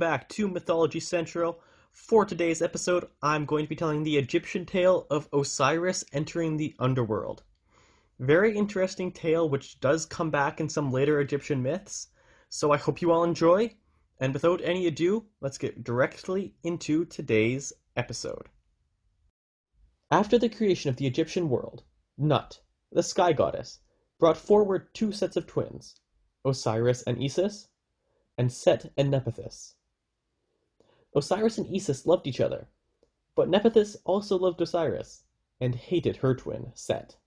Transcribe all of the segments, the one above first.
back to Mythology Central. For today's episode, I'm going to be telling the Egyptian tale of Osiris entering the underworld. Very interesting tale which does come back in some later Egyptian myths, so I hope you all enjoy. And without any ado, let's get directly into today's episode. After the creation of the Egyptian world, Nut, the sky goddess, brought forward two sets of twins, Osiris and Isis, and Set and Nephthys. Osiris and Isis loved each other, but Nephthys also loved Osiris, and hated her twin, Set.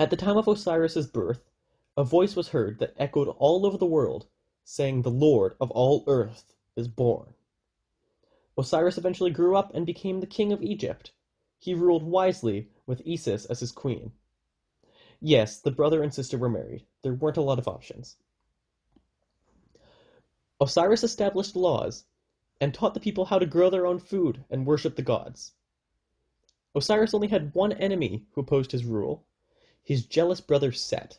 At the time of Osiris's birth, a voice was heard that echoed all over the world, saying the Lord of all earth is born. Osiris eventually grew up and became the king of Egypt. He ruled wisely with Isis as his queen. Yes, the brother and sister were married. There weren't a lot of options. Osiris established laws and taught the people how to grow their own food and worship the gods. Osiris only had one enemy who opposed his rule his jealous brother Set.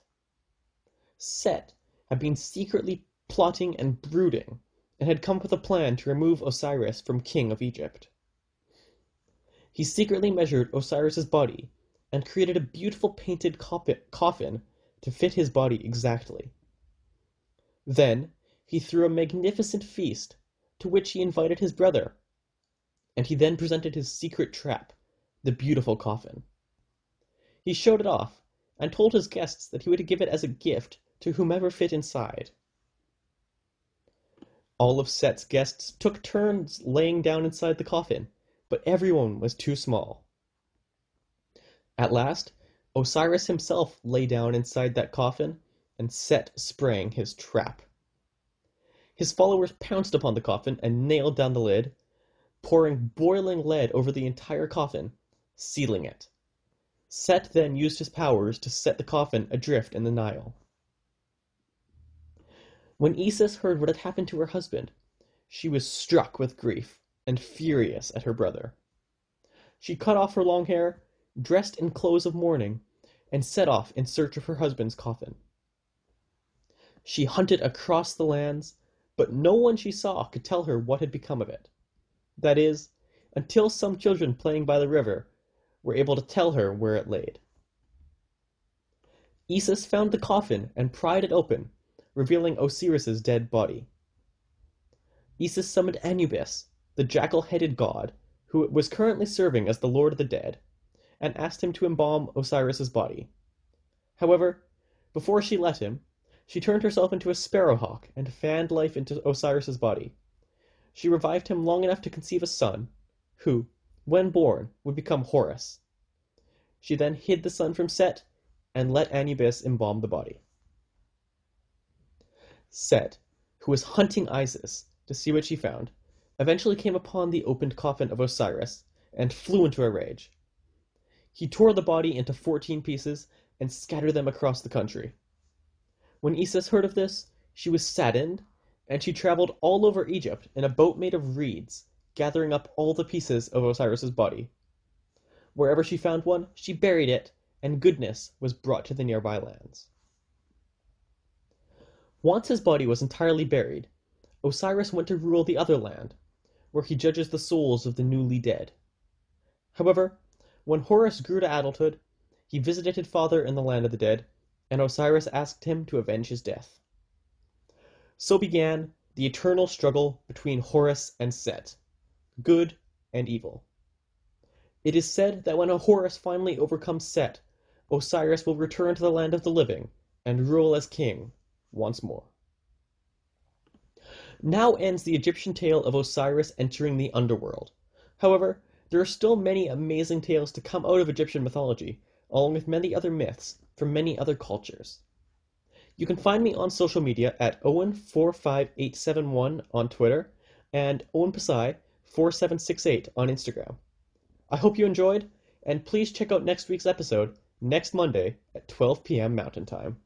Set had been secretly plotting and brooding, and had come up with a plan to remove Osiris from king of Egypt. He secretly measured Osiris's body and created a beautiful painted coffin to fit his body exactly. Then he threw a magnificent feast, to which he invited his brother, and he then presented his secret trap, the beautiful coffin. He showed it off, and told his guests that he would give it as a gift to whomever fit inside. All of Set's guests took turns laying down inside the coffin, but everyone was too small. At last, Osiris himself lay down inside that coffin, and Set sprang his trap. His followers pounced upon the coffin and nailed down the lid, pouring boiling lead over the entire coffin, sealing it. Set then used his powers to set the coffin adrift in the Nile. When Isis heard what had happened to her husband, she was struck with grief and furious at her brother. She cut off her long hair, dressed in clothes of mourning, and set off in search of her husband's coffin. She hunted across the lands, but no one she saw could tell her what had become of it. That is, until some children playing by the river were able to tell her where it laid. Isis found the coffin and pried it open, revealing Osiris's dead body. Isis summoned Anubis, the jackal-headed god, who was currently serving as the Lord of the Dead, and asked him to embalm Osiris's body. However, before she let him, she turned herself into a sparrowhawk and fanned life into Osiris's body. She revived him long enough to conceive a son, who, when born, would become Horus. She then hid the son from Set and let Anubis embalm the body. Set, who was hunting Isis to see what she found, eventually came upon the opened coffin of Osiris and flew into a rage. He tore the body into fourteen pieces and scattered them across the country. When Isis heard of this, she was saddened, and she traveled all over Egypt in a boat made of reeds, gathering up all the pieces of Osiris's body. Wherever she found one, she buried it, and goodness was brought to the nearby lands. Once his body was entirely buried, Osiris went to rule the other land, where he judges the souls of the newly dead. However, when Horus grew to adulthood, he visited his father in the land of the dead and Osiris asked him to avenge his death. So began the eternal struggle between Horus and Set, good and evil. It is said that when Horus finally overcomes Set, Osiris will return to the land of the living and rule as king once more. Now ends the Egyptian tale of Osiris entering the underworld. However, there are still many amazing tales to come out of Egyptian mythology, along with many other myths from many other cultures. You can find me on social media at Owen45871 on Twitter and OwenPasai4768 on Instagram. I hope you enjoyed, and please check out next week's episode next Monday at 12 p.m. Mountain Time.